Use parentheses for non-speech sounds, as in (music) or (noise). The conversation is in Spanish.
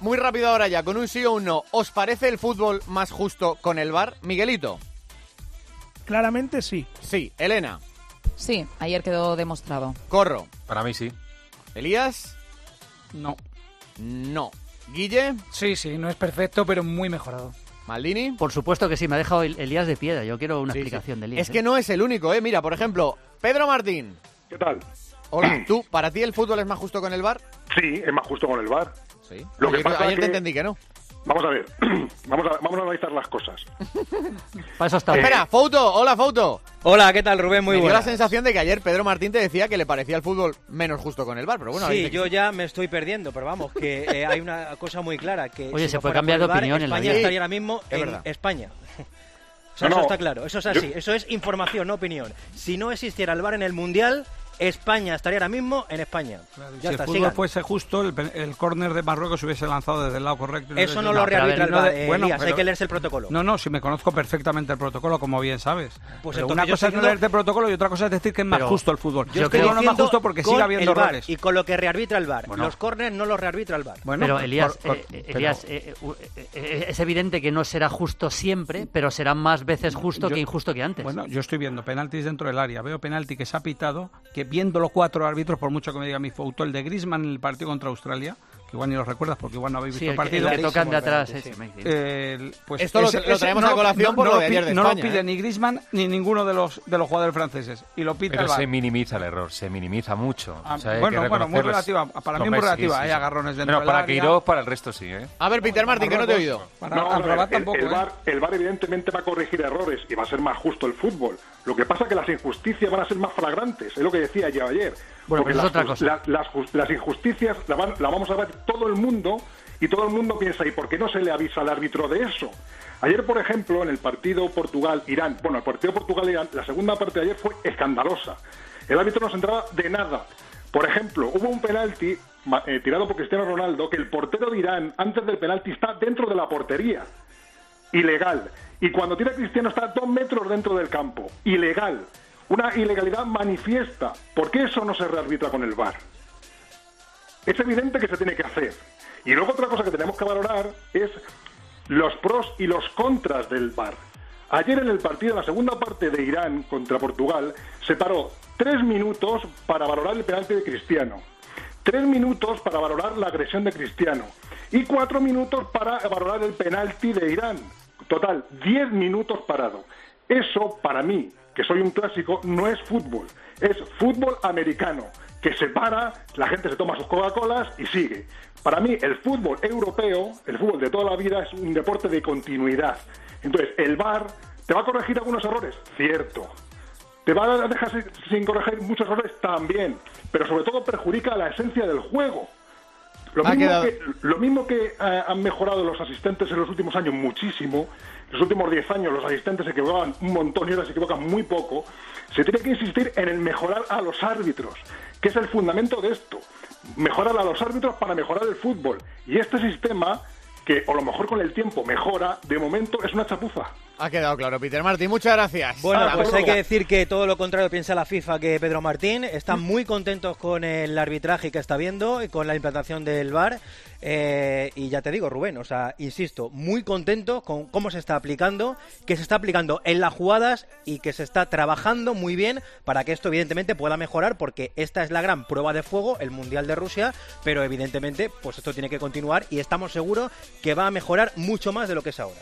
muy rápido ahora ya, con un sí o un no. ¿Os parece el fútbol más justo con el VAR? Miguelito. Claramente sí. Sí. Elena. Sí, ayer quedó demostrado. Corro. Para mí sí. Elías. No. No. Guille. Sí, sí, no es perfecto, pero muy mejorado. Maldini. Por supuesto que sí, me ha dejado El- Elías de piedra. Yo quiero una Sí, sí. explicación de Elías. Es que no es el único, ¿eh? Mira, por ejemplo, Pedro Martín. ¿Qué tal? Hola, ¿tú, para ti el fútbol es más justo con el VAR? Sí, es más justo con el bar. Sí. Lo que Ayer- pasa ayer que- te entendí que no. Vamos a ver, (clears throat) vamos a, vamos a analizar las cosas. Para eso está. Espera, Fouto, hola Fouto. Hola, ¿qué tal, Rubén? Muy Me dio buena. la sensación de que ayer Pedro Martín te decía que le parecía el fútbol menos justo con el VAR, pero bueno, sí, dice que yo ya me estoy perdiendo, pero vamos, que eh, (laughs) hay una cosa muy clara. que Oye, si se no puede cambiar de el VAR, opinión en la España vida. estaría ahora mismo Es en verdad. España. (laughs) O sea, No, eso no. está claro, eso es así, eso es información, no opinión. Si no existiera el VAR en el Mundial, España estaría ahora mismo en España. si ya el está, fútbol sigan. fuese justo, el, el córner de Marruecos se hubiese lanzado desde el lado correcto. y Eso no el- lo No, pero a ver, rearbitra el no de- eh, bueno, Elías, hay pero- que leerse el protocolo. No, no, si me conozco perfectamente el protocolo, como bien sabes. Pues Pero una cosa es no leerte el protocolo y otra cosa es decir que es más justo el fútbol. yo Yo creo- creo no es más justo porque sigue habiendo el errores. Y con lo que rearbitra el VAR. Bueno. Los corners no los rearbitra el VAR. Bueno, pero Elías, por- eh, pero- Elías eh, eh, eh, es evidente que no será justo siempre, pero será más veces justo Yo- que injusto que antes. Bueno, yo estoy viendo penaltis dentro del área. Veo penalti que se ha pitado, que viéndolo cuatro árbitros, por mucho que me diga mi foto, el de Griezmann en el partido contra Australia, que igual ni lo recuerdas porque igual no habéis sí, visto el, el que- el partido. que tocan de atrás. ese, sí. Eh, pues Esto lo- ese- lo ese traemos a colación por lo de ayer de no lo España, pide ¿eh? ni Griezmann ni ninguno de los de los jugadores franceses y lo pita Pero el se minimiza el error, se minimiza mucho. Ah, O sea, bueno, bueno, muy relativa. Para mí muy relativa. sí, sí, Hay sí. agarrones dentro del para. Queiroz, para el resto sí, ¿eh? A ver, Peter Martín, que no te he oído. Para No, a ver, Amrabat el, tampoco. el ¿eh? VAR, el VAR evidentemente va a corregir errores y va a ser más justo el fútbol. Lo que pasa es que las injusticias van a ser más flagrantes, es lo que decía yo ayer. Bueno, Porque es las, otra jus- cosa. la- las, injusticias la, vamos a ver todo el mundo y todo el mundo piensa, ¿y por qué no se le avisa al árbitro de eso? Ayer, por ejemplo, en el partido Portugal-Irán, bueno, el partido Portugal-Irán, la segunda parte de ayer fue escandalosa. El árbitro no se entraba de nada. Por ejemplo, hubo un penalti eh, tirado por Cristiano Ronaldo que el portero de Irán, antes del penalti, está dentro de la portería. Ilegal. Y cuando tira Cristiano está dos metros dentro del campo. Ilegal. Una ilegalidad manifiesta. ¿Por qué eso no se rearbitra con el VAR? Es evidente que se tiene que hacer. Y luego otra cosa que tenemos que valorar es los pros y los contras del VAR. Ayer en el partido, en la segunda parte de Irán contra Portugal, se paró tres minutos para valorar el penalti de Cristiano, tres minutos para valorar la agresión de Cristiano y cuatro minutos para valorar el penalti de Irán. Total, diez minutos parado. Eso, para mí, que soy un clásico, no es fútbol, es fútbol americano, que se para, la gente se toma sus Coca-Colas y sigue. Para mí, el fútbol europeo, el fútbol de toda la vida, es un deporte de continuidad. Entonces, el VAR te va a corregir algunos errores, cierto. Te va a dejar sin corregir muchos errores también, pero sobre todo perjudica la esencia del juego. Lo Ha mismo, quedado- que, lo mismo que eh, han mejorado los asistentes en los últimos años muchísimo, en los últimos 10 años los asistentes se equivocaban un montón y ahora se equivocan muy poco, se tiene que insistir en el mejorar a los árbitros, que es el fundamento de esto. Mejorar a los árbitros para mejorar el fútbol. Y este sistema, que a lo mejor con el tiempo mejora, de momento es una chapuza. Ha quedado claro, Peter Martín. Muchas gracias. Bueno, pues hay que decir que todo lo contrario piensa la FIFA que Pedro Martín. Están muy contentos con el arbitraje que está viendo y con la implantación del VAR. Eh, y ya te digo, Rubén, o sea, insisto, muy contentos con cómo se está aplicando, que se está aplicando en las jugadas y que se está trabajando muy bien para que esto evidentemente pueda mejorar porque esta es la gran prueba de fuego, el Mundial de Rusia, pero evidentemente pues esto tiene que continuar y estamos seguros que va a mejorar mucho más de lo que es ahora.